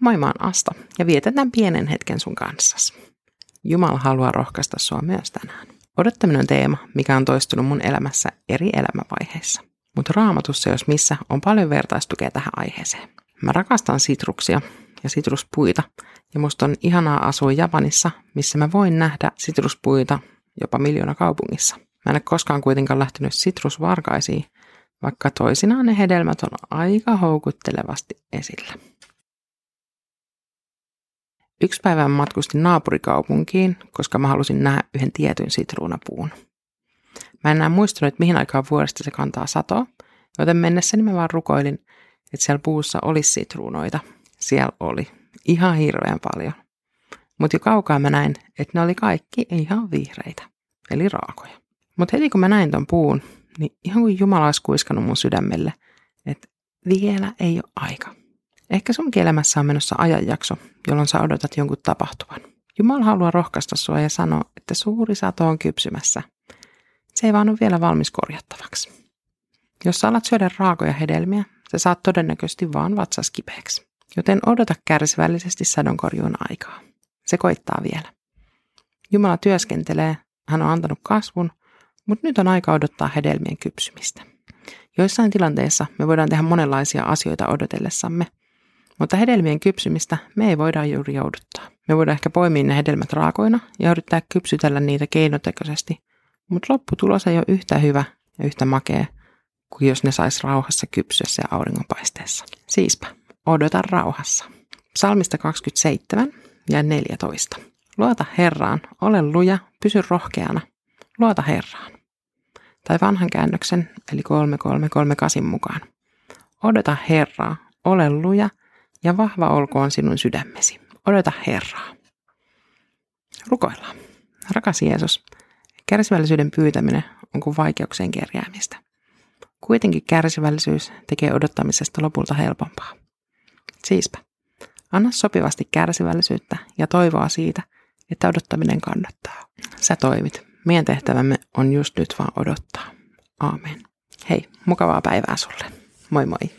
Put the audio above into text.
Moi mä oon Asta ja vietetään pienen hetken sun kanssas. Jumala haluaa rohkaista sua myös tänään. Odottaminen on teema, mikä on toistunut mun elämässä eri elämänvaiheissa. Mutta raamatussa, jos missä, on paljon vertaistukea tähän aiheeseen. Mä rakastan sitruksia ja sitruspuita, ja musta on ihanaa asua Japanissa, missä mä voin nähdä sitruspuita jopa miljoona kaupungissa. Mä en ole koskaan kuitenkaan lähtenyt sitrusvarkaisiin, vaikka toisinaan ne hedelmät on aika houkuttelevasti esillä. Yksi päivä matkustin naapurikaupunkiin, koska mä halusin nähdä yhden tietyn sitruunapuun. Mä en enää muistanut, mihin aikaan vuodesta se kantaa satoa, joten mennessäni mä vaan rukoilin, että siellä puussa olisi sitruunoita. Siellä oli. Ihan hirveän paljon. Mutta jo kaukaa mä näin, että ne oli kaikki ihan vihreitä, eli raakoja. Mutta heti kun mä näin ton puun, niin ihan kuin Jumala olisi kuiskannut mun sydämelle, että vielä ei ole aika. Ehkä sun elämässä on menossa ajanjakso, jolloin sä odotat jonkun tapahtuvan. Jumala haluaa rohkaista sua ja sanoa, että suuri sato on kypsymässä. Se ei vaan ole vielä valmis korjattavaksi. Jos sä alat syödä raakoja hedelmiä, sä saat todennäköisesti vaan vatsas kipeäksi. Joten odota kärsivällisesti sadonkorjuun aikaa. Se koittaa vielä. Jumala työskentelee, hän on antanut kasvun, mutta nyt on aika odottaa hedelmien kypsymistä. Joissain tilanteissa me voidaan tehdä monenlaisia asioita odotellessamme, mutta hedelmien kypsymistä me ei voida juuri jouduttaa. Me voidaan ehkä poimia ne hedelmät raakoina ja yrittää kypsytellä niitä keinotekoisesti, mutta lopputulos ei ole yhtä hyvä ja yhtä makea kuin jos ne sais rauhassa kypsyä se auringonpaisteessa. Siispä, odota rauhassa. Psalmista 27 ja 14. Luota Herraan, ole luja, pysy rohkeana. Luota Herraan. Tai vanhan käännöksen, eli 3338 mukaan. Odota Herraa, ole luja, ja vahva olkoon sinun sydämesi. Odota Herraa. Rukoillaan. Rakas Jeesus, kärsivällisyyden pyytäminen on kuin vaikeuksien kerjäämistä. Kuitenkin kärsivällisyys tekee odottamisesta lopulta helpompaa. Siispä, anna sopivasti kärsivällisyyttä ja toivoa siitä, että odottaminen kannattaa. Sä toimit. Meidän tehtävämme on just nyt vaan odottaa. Aamen. Hei, mukavaa päivää sulle. Moi moi.